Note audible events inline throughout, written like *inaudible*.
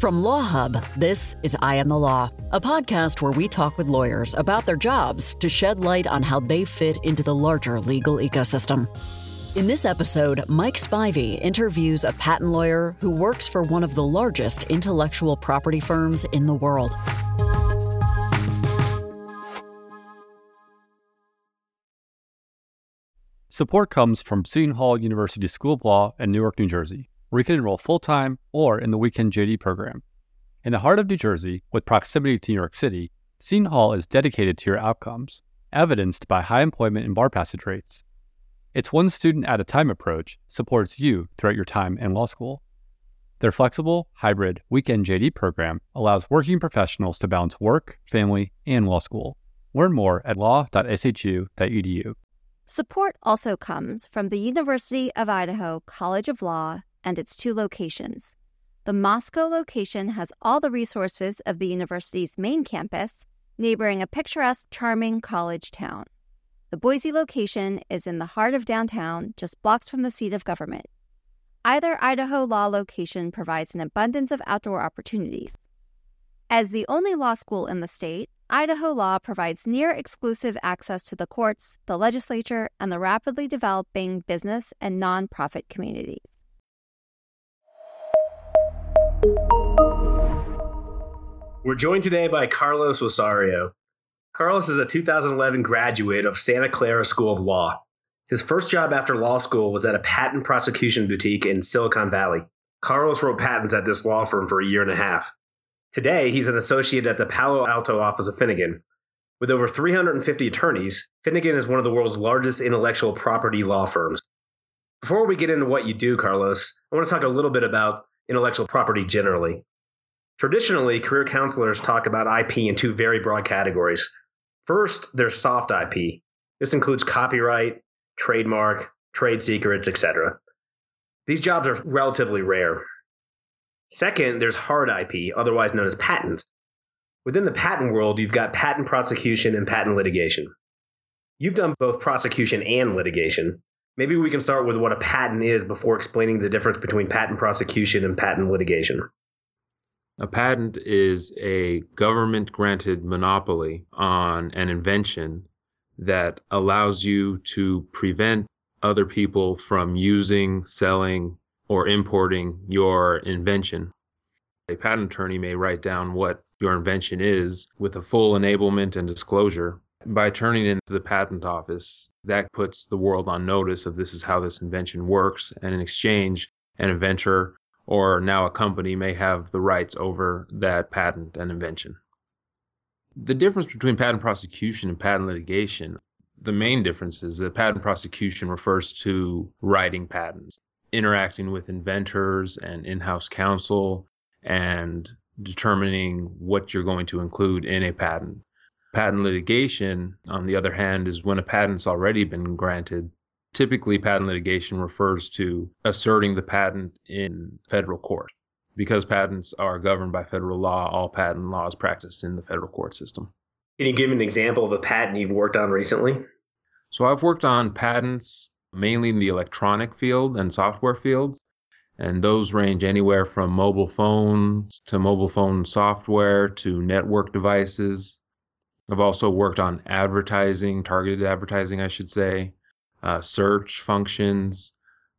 From Law Hub, this is I Am the Law, a podcast where we talk with lawyers about their jobs to shed light on how they fit into the larger legal ecosystem. In this episode, Mike Spivey interviews a patent lawyer who works for one of the largest intellectual property firms in the world. Support comes from Seton Hall University School of Law in Newark, New Jersey, where you can enroll full time or in the weekend JD program. In the heart of New Jersey, with proximity to New York City, Seton Hall is dedicated to your outcomes, evidenced by high employment and bar passage rates. Its one student at a time approach supports you throughout your time in law school. Their flexible, hybrid, weekend JD program allows working professionals to balance work, family, and law school. Learn more at law.shu.edu. Support also comes from the University of Idaho College of Law and its two locations. The Moscow location has all the resources of the university's main campus, neighboring a picturesque, charming college town. The Boise location is in the heart of downtown, just blocks from the seat of government. Either Idaho law location provides an abundance of outdoor opportunities. As the only law school in the state, Idaho law provides near exclusive access to the courts, the legislature, and the rapidly developing business and nonprofit communities. We're joined today by Carlos Rosario. Carlos is a 2011 graduate of Santa Clara School of Law. His first job after law school was at a patent prosecution boutique in Silicon Valley. Carlos wrote patents at this law firm for a year and a half. Today, he's an associate at the Palo Alto office of Finnegan. With over 350 attorneys, Finnegan is one of the world's largest intellectual property law firms. Before we get into what you do, Carlos, I want to talk a little bit about intellectual property generally. Traditionally, career counselors talk about IP in two very broad categories. First, there's soft IP. This includes copyright, trademark, trade secrets, etc. These jobs are relatively rare. Second, there's hard IP, otherwise known as patent. Within the patent world, you've got patent prosecution and patent litigation. You've done both prosecution and litigation. Maybe we can start with what a patent is before explaining the difference between patent prosecution and patent litigation. A patent is a government granted monopoly on an invention that allows you to prevent other people from using, selling, or importing your invention. A patent attorney may write down what your invention is with a full enablement and disclosure. By turning into the patent office, that puts the world on notice of this is how this invention works. And in exchange, an inventor or now a company may have the rights over that patent and invention. The difference between patent prosecution and patent litigation, the main difference is that patent prosecution refers to writing patents, interacting with inventors and in house counsel, and determining what you're going to include in a patent. Patent litigation, on the other hand, is when a patent's already been granted Typically, patent litigation refers to asserting the patent in federal court. Because patents are governed by federal law, all patent law is practiced in the federal court system. Can you give an example of a patent you've worked on recently? So, I've worked on patents mainly in the electronic field and software fields. And those range anywhere from mobile phones to mobile phone software to network devices. I've also worked on advertising, targeted advertising, I should say, uh, search functions.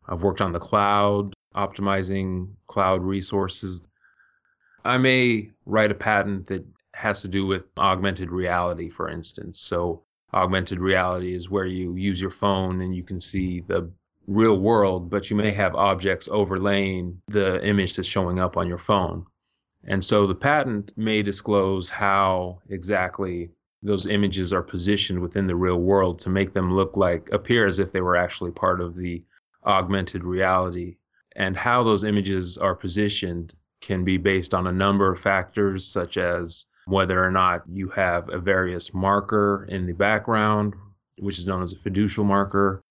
I've worked on the cloud, optimizing cloud resources. I may write a patent that has to do with augmented reality, for instance. So, augmented reality is where you use your phone and you can see the real world, but you may have objects overlaying the image that's showing up on your phone. And so the patent may disclose how exactly those images are positioned within the real world to make them look like appear as if they were actually part of the augmented reality and how those images are positioned can be based on a number of factors such as whether or not you have a various marker in the background, which is known as a fiducial marker.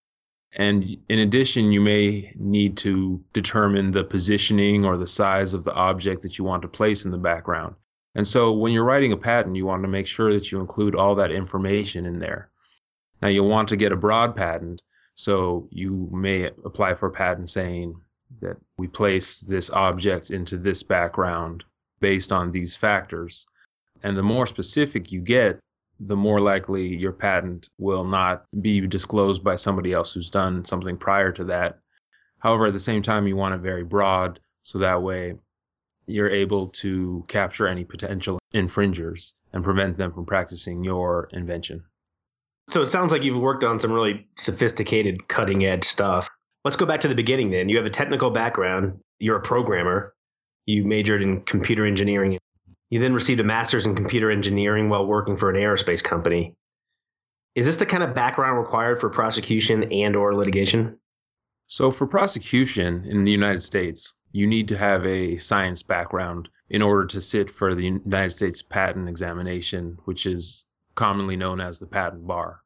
And in addition, you may need to determine the positioning or the size of the object that you want to place in the background. And so when you're writing a patent, you want to make sure that you include all that information in there. Now, you'll want to get a broad patent, so you may apply for a patent saying that we place this object into this background based on these factors. And the more specific you get, the more likely your patent will not be disclosed by somebody else who's done something prior to that. However, at the same time, you want it very broad so that way you're able to capture any potential infringers and prevent them from practicing your invention. So it sounds like you've worked on some really sophisticated, cutting edge stuff. Let's go back to the beginning then. You have a technical background, you're a programmer, you majored in computer engineering. You then received a master's in computer engineering while working for an aerospace company. Is this the kind of background required for prosecution and or litigation? So for prosecution in the United States, you need to have a science background in order to sit for the United States patent examination, which is commonly known as the patent bar.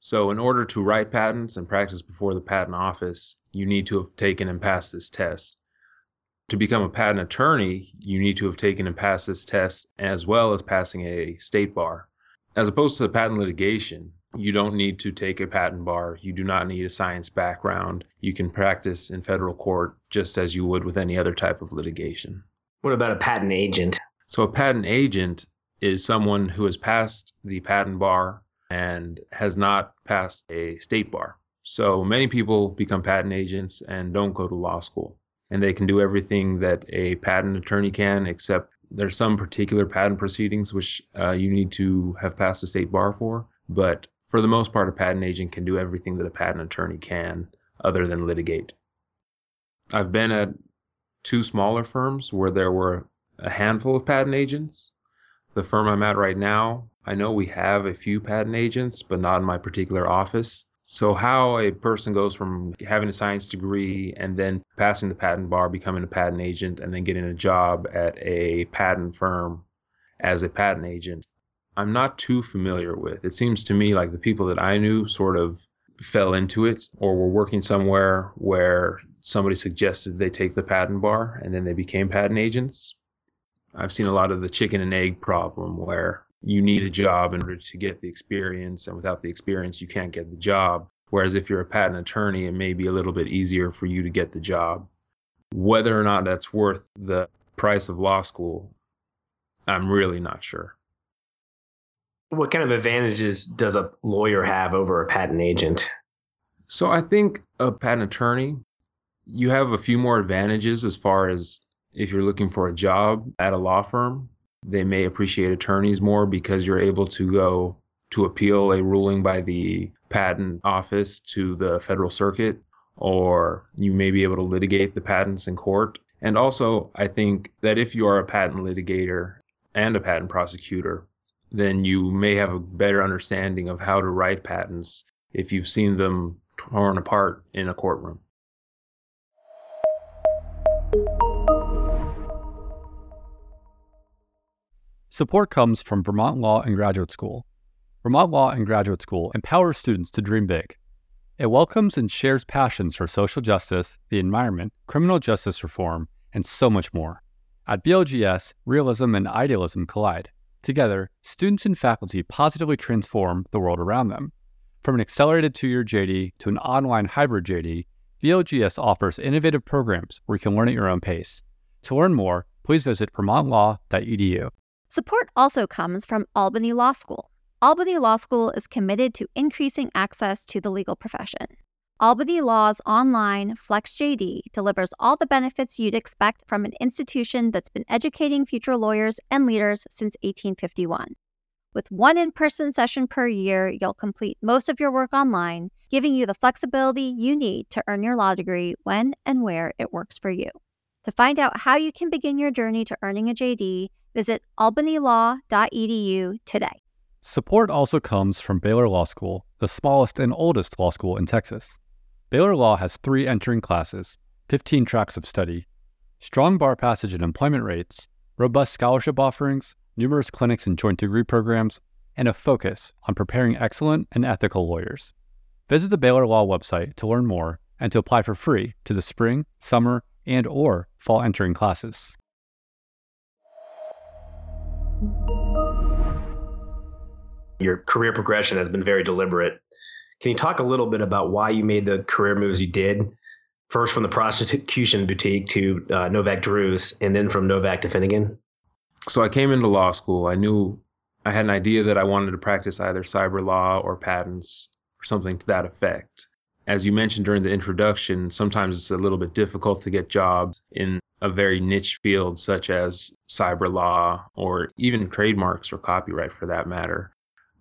So, in order to write patents and practice before the patent office, you need to have taken and passed this test. To become a patent attorney, you need to have taken and passed this test as well as passing a state bar. As opposed to the patent litigation, you don't need to take a patent bar. You do not need a science background. You can practice in federal court just as you would with any other type of litigation. What about a patent agent? So, a patent agent is someone who has passed the patent bar and has not passed a state bar. So, many people become patent agents and don't go to law school. And they can do everything that a patent attorney can, except there's some particular patent proceedings which uh, you need to have passed a state bar for. But for the most part, a patent agent can do everything that a patent attorney can other than litigate. I've been at two smaller firms where there were a handful of patent agents. The firm I'm at right now, I know we have a few patent agents, but not in my particular office. So, how a person goes from having a science degree and then passing the patent bar, becoming a patent agent, and then getting a job at a patent firm as a patent agent, I'm not too familiar with. It seems to me like the people that I knew sort of fell into it or were working somewhere where somebody suggested they take the patent bar and then they became patent agents. I've seen a lot of the chicken and egg problem where you need a job in order to get the experience, and without the experience, you can't get the job. Whereas if you're a patent attorney, it may be a little bit easier for you to get the job. Whether or not that's worth the price of law school, I'm really not sure. What kind of advantages does a lawyer have over a patent agent? So I think a patent attorney, you have a few more advantages as far as if you're looking for a job at a law firm. They may appreciate attorneys more because you're able to go to appeal a ruling by the patent office to the federal circuit, or you may be able to litigate the patents in court. And also, I think that if you are a patent litigator and a patent prosecutor, then you may have a better understanding of how to write patents if you've seen them torn apart in a courtroom. Support comes from Vermont Law and Graduate School. Vermont Law and Graduate School empowers students to dream big. It welcomes and shares passions for social justice, the environment, criminal justice reform, and so much more. At VLGS, realism and idealism collide. Together, students and faculty positively transform the world around them. From an accelerated two year JD to an online hybrid JD, VLGS offers innovative programs where you can learn at your own pace. To learn more, please visit vermontlaw.edu. Support also comes from Albany Law School. Albany Law School is committed to increasing access to the legal profession. Albany Law's online FlexJD delivers all the benefits you'd expect from an institution that's been educating future lawyers and leaders since 1851. With one in person session per year, you'll complete most of your work online, giving you the flexibility you need to earn your law degree when and where it works for you. To find out how you can begin your journey to earning a JD, visit albanylaw.edu today. Support also comes from Baylor Law School, the smallest and oldest law school in Texas. Baylor Law has three entering classes, 15 tracks of study, strong bar passage and employment rates, robust scholarship offerings, numerous clinics and joint degree programs, and a focus on preparing excellent and ethical lawyers. Visit the Baylor Law website to learn more and to apply for free to the spring, summer, and or fall entering classes. Your career progression has been very deliberate. Can you talk a little bit about why you made the career moves you did? First from the prosecution boutique to uh, Novak Druce, and then from Novak to Finnegan. So I came into law school. I knew I had an idea that I wanted to practice either cyber law or patents or something to that effect. As you mentioned during the introduction, sometimes it's a little bit difficult to get jobs in a very niche field such as cyber law or even trademarks or copyright for that matter.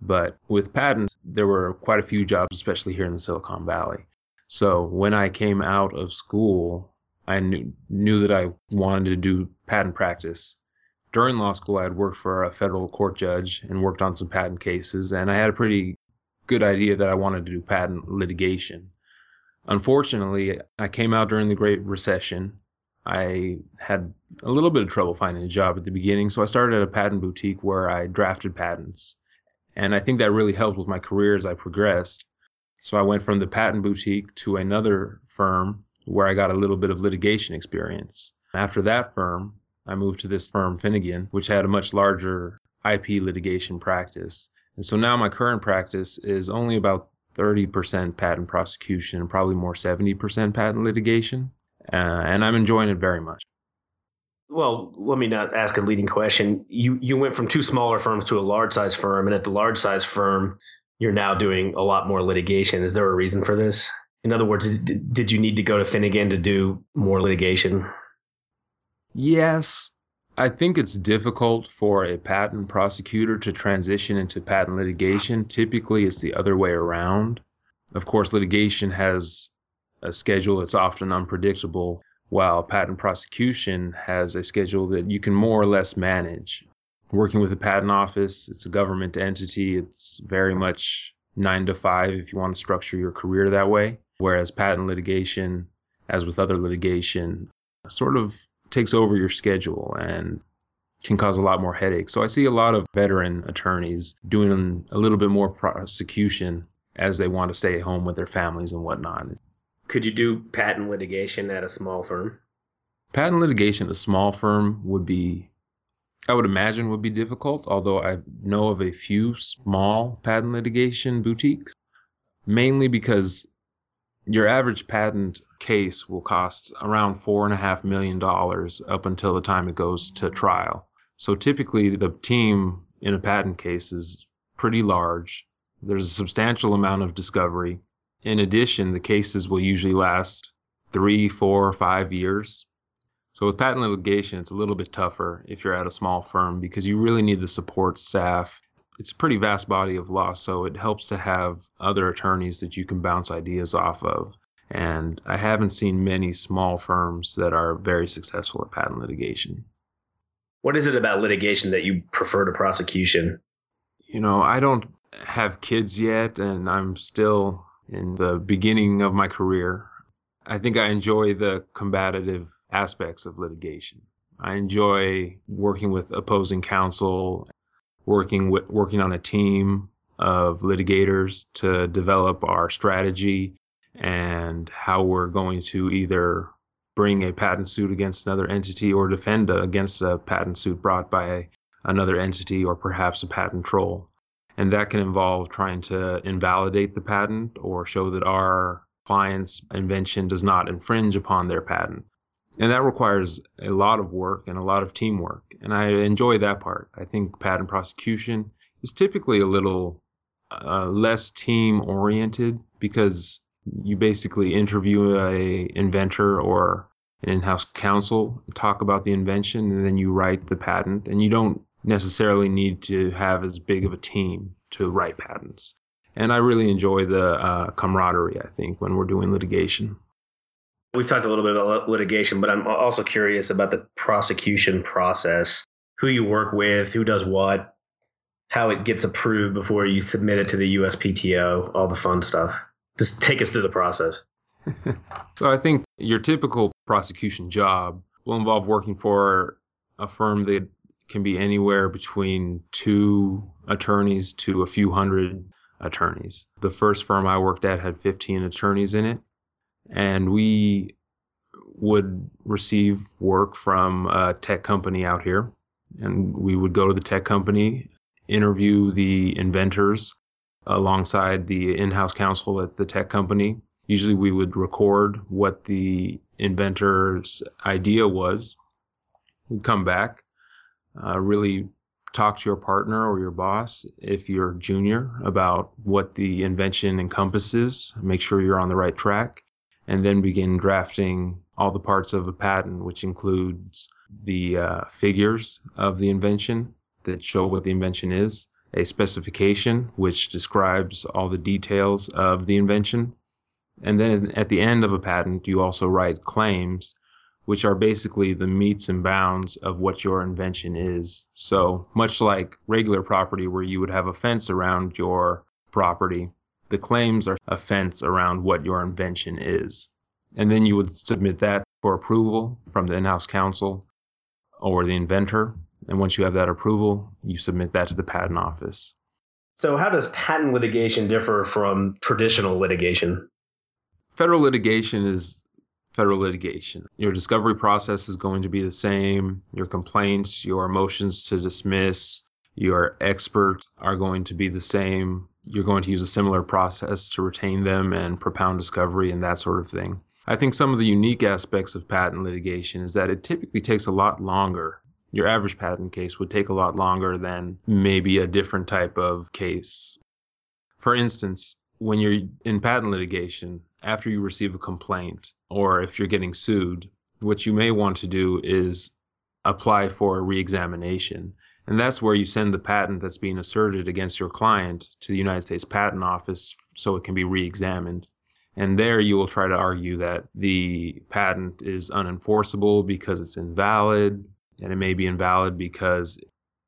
But with patents, there were quite a few jobs, especially here in the Silicon Valley. So when I came out of school, I knew, knew that I wanted to do patent practice. During law school, I had worked for a federal court judge and worked on some patent cases, and I had a pretty good idea that I wanted to do patent litigation. Unfortunately, I came out during the Great Recession. I had a little bit of trouble finding a job at the beginning, so I started at a patent boutique where I drafted patents. And I think that really helped with my career as I progressed. So I went from the patent boutique to another firm where I got a little bit of litigation experience. After that firm, I moved to this firm, Finnegan, which had a much larger IP litigation practice. And so now my current practice is only about 30% patent prosecution probably more 70% patent litigation. Uh, and I'm enjoying it very much. Well, let me not ask a leading question. You you went from two smaller firms to a large size firm, and at the large size firm, you're now doing a lot more litigation. Is there a reason for this? In other words, did, did you need to go to Finnegan to do more litigation? Yes. I think it's difficult for a patent prosecutor to transition into patent litigation. Typically, it's the other way around. Of course, litigation has a schedule that's often unpredictable while patent prosecution has a schedule that you can more or less manage. Working with the patent office, it's a government entity. It's very much nine to five if you want to structure your career that way. Whereas patent litigation, as with other litigation, sort of takes over your schedule and can cause a lot more headaches. So I see a lot of veteran attorneys doing a little bit more prosecution as they want to stay at home with their families and whatnot. Could you do patent litigation at a small firm? Patent litigation at a small firm would be, I would imagine, would be difficult, although I know of a few small patent litigation boutiques, mainly because your average patent case will cost around four and a half million dollars up until the time it goes to trial. So typically, the team in a patent case is pretty large. There's a substantial amount of discovery in addition, the cases will usually last three, four, five years. So with patent litigation, it's a little bit tougher if you're at a small firm because you really need the support staff. It's a pretty vast body of law, so it helps to have other attorneys that you can bounce ideas off of. And I haven't seen many small firms that are very successful at patent litigation. What is it about litigation that you prefer to prosecution? You know, I don't have kids yet, and I'm still in the beginning of my career. I think I enjoy the combative aspects of litigation. I enjoy working with opposing counsel, working with working on a team of litigators to develop our strategy and how we're going to either bring a patent suit against another entity or defend against a patent suit brought by another entity or perhaps a patent troll and that can involve trying to invalidate the patent or show that our client's invention does not infringe upon their patent. And that requires a lot of work and a lot of teamwork. And I enjoy that part. I think patent prosecution is typically a little uh, less team oriented because you basically interview a inventor or an in-house counsel talk about the invention and then you write the patent and you don't necessarily need to have as big of a team to write patents. And I really enjoy the uh, camaraderie, I think, when we're doing litigation. We've talked a little bit about litigation, but I'm also curious about the prosecution process who you work with, who does what, how it gets approved before you submit it to the USPTO, all the fun stuff. Just take us through the process. *laughs* so I think your typical prosecution job will involve working for a firm that can be anywhere between two attorneys to a few hundred attorneys. The first firm I worked at had 15 attorneys in it, and we would receive work from a tech company out here. And we would go to the tech company, interview the inventors alongside the in house counsel at the tech company. Usually, we would record what the inventor's idea was. We'd come back, uh, really talk to your partner or your boss if you're junior about what the invention encompasses, make sure you're on the right track, and then begin drafting all the parts of a patent, which includes the uh, figures of the invention that show what the invention is, a specification which describes all the details of the invention, and then at the end of a patent, you also write claims which are basically the metes and bounds of what your invention is. So, much like regular property where you would have a fence around your property, the claims are a fence around what your invention is. And then you would submit that for approval from the in house counsel or the inventor. And once you have that approval, you submit that to the patent office. So, how does patent litigation differ from traditional litigation? Federal litigation is federal litigation. Your discovery process is going to be the same. Your complaints, your motions to dismiss, your experts are going to be the same. You're going to use a similar process to retain them and propound discovery and that sort of thing. I think some of the unique aspects of patent litigation is that it typically takes a lot longer. Your average patent case would take a lot longer than maybe a different type of case. For instance, when you're in patent litigation, after you receive a complaint or if you're getting sued, what you may want to do is apply for a reexamination. And that's where you send the patent that's being asserted against your client to the United States Patent Office so it can be reexamined. And there you will try to argue that the patent is unenforceable because it's invalid, and it may be invalid because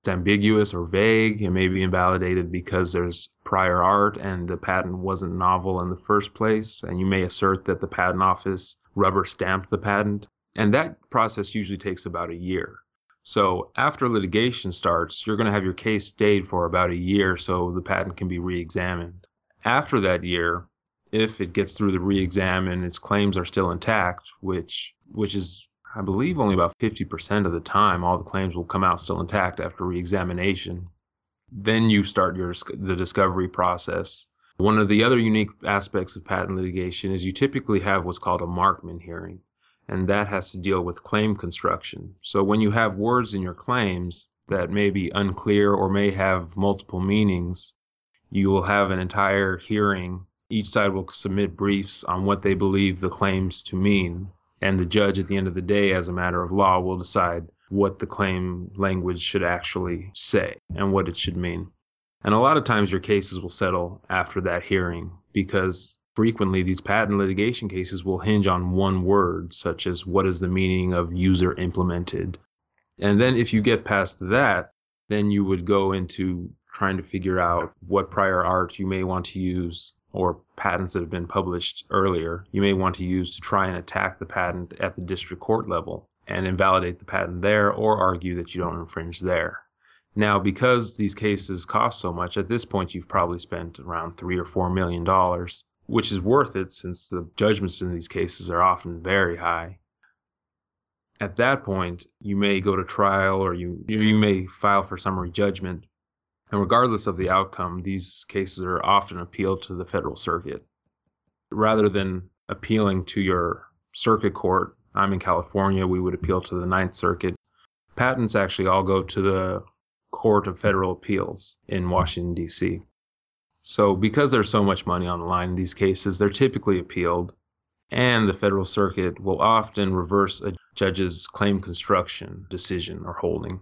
it's ambiguous or vague. It may be invalidated because there's prior art and the patent wasn't novel in the first place. And you may assert that the patent office rubber stamped the patent. And that process usually takes about a year. So after litigation starts, you're going to have your case stayed for about a year so the patent can be re-examined. After that year, if it gets through the re-exam and its claims are still intact, which which is I believe only about 50% of the time all the claims will come out still intact after reexamination. Then you start your the discovery process. One of the other unique aspects of patent litigation is you typically have what's called a Markman hearing, and that has to deal with claim construction. So when you have words in your claims that may be unclear or may have multiple meanings, you will have an entire hearing. Each side will submit briefs on what they believe the claims to mean and the judge at the end of the day as a matter of law will decide what the claim language should actually say and what it should mean. And a lot of times your cases will settle after that hearing because frequently these patent litigation cases will hinge on one word, such as what is the meaning of user implemented. And then if you get past that, then you would go into trying to figure out what prior art you may want to use or patents that have been published earlier, you may want to use to try and attack the patent at the district court level and invalidate the patent there or argue that you don't infringe there. Now, because these cases cost so much, at this point you've probably spent around three or four million dollars, which is worth it since the judgments in these cases are often very high. At that point, you may go to trial or you you may file for summary judgment and regardless of the outcome, these cases are often appealed to the federal circuit. Rather than appealing to your circuit court, I'm in California, we would appeal to the Ninth Circuit. Patents actually all go to the Court of Federal Appeals in Washington, D.C. So, because there's so much money on the line in these cases, they're typically appealed, and the federal circuit will often reverse a judge's claim construction decision or holding.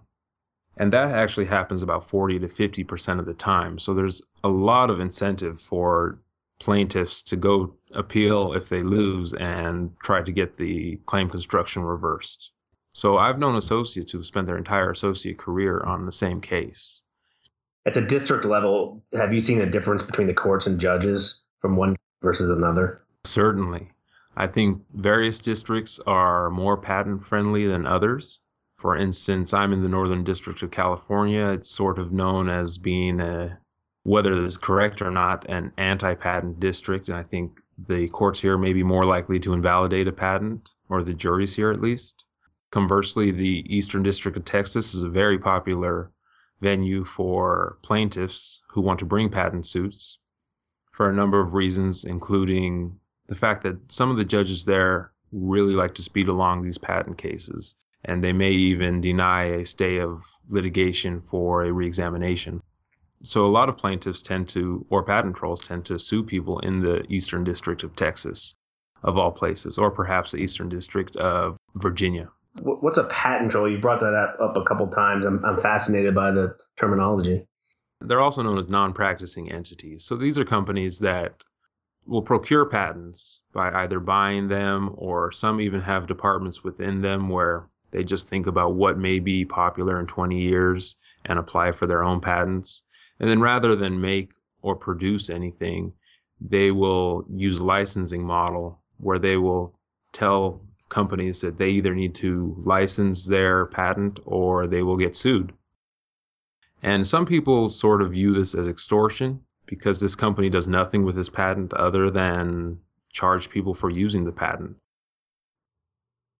And that actually happens about 40 to 50% of the time. So there's a lot of incentive for plaintiffs to go appeal if they lose and try to get the claim construction reversed. So I've known associates who've spent their entire associate career on the same case. At the district level, have you seen a difference between the courts and judges from one versus another? Certainly. I think various districts are more patent friendly than others. For instance, I'm in the Northern District of California. It's sort of known as being a, whether this is correct or not, an anti patent district. And I think the courts here may be more likely to invalidate a patent, or the juries here at least. Conversely, the Eastern District of Texas is a very popular venue for plaintiffs who want to bring patent suits for a number of reasons, including the fact that some of the judges there really like to speed along these patent cases, and they may even deny a stay of litigation for a reexamination. So a lot of plaintiffs tend to, or patent trolls tend to sue people in the Eastern District of Texas, of all places, or perhaps the Eastern District of Virginia. What's a patent troll? You brought that up a couple times. I'm, I'm fascinated by the terminology. They're also known as non practicing entities. So these are companies that will procure patents by either buying them or some even have departments within them where they just think about what may be popular in 20 years and apply for their own patents. And then rather than make or produce anything, they will use licensing model where they will tell companies that they either need to license their patent or they will get sued. And some people sort of view this as extortion because this company does nothing with this patent other than charge people for using the patent.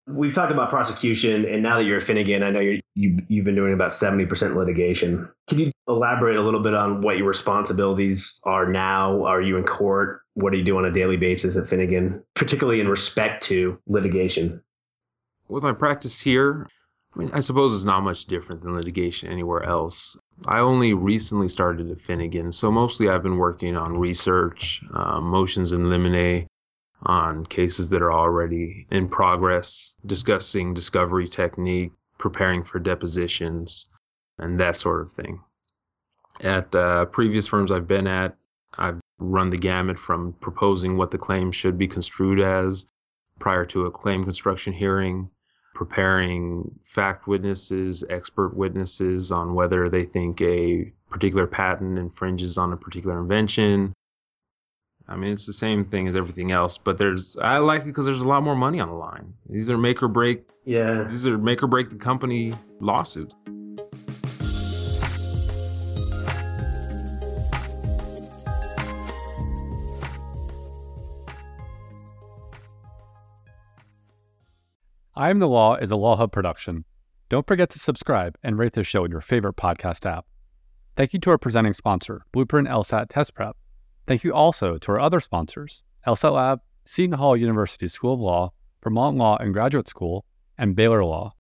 We've talked about prosecution, and now that you're at Finnegan, I know you you, you've been doing about 70% litigation. Could you elaborate a little bit on what your responsibilities are now? Are you in court? What do you do on a daily basis at Finnegan, particularly in respect to litigation? With my practice here, I mean, I suppose it's not much different than litigation anywhere else. I only recently started at Finnegan, so mostly I've been working on research, uh, motions in limine, on cases that are already in progress, discussing discovery technique, preparing for depositions, and that sort of thing. At uh, previous firms I've been at, I've run the gamut from proposing what the claim should be construed as prior to a claim construction hearing preparing fact witnesses, expert witnesses on whether they think a particular patent infringes on a particular invention. I mean, it's the same thing as everything else, but there's I like it because there's a lot more money on the line. These are make or break. Yeah. These are make or break the company lawsuits. I Am the Law is a Law Hub production. Don't forget to subscribe and rate the show in your favorite podcast app. Thank you to our presenting sponsor, Blueprint LSAT Test Prep. Thank you also to our other sponsors, LSAT Lab, Seton Hall University School of Law, Vermont Law and Graduate School, and Baylor Law.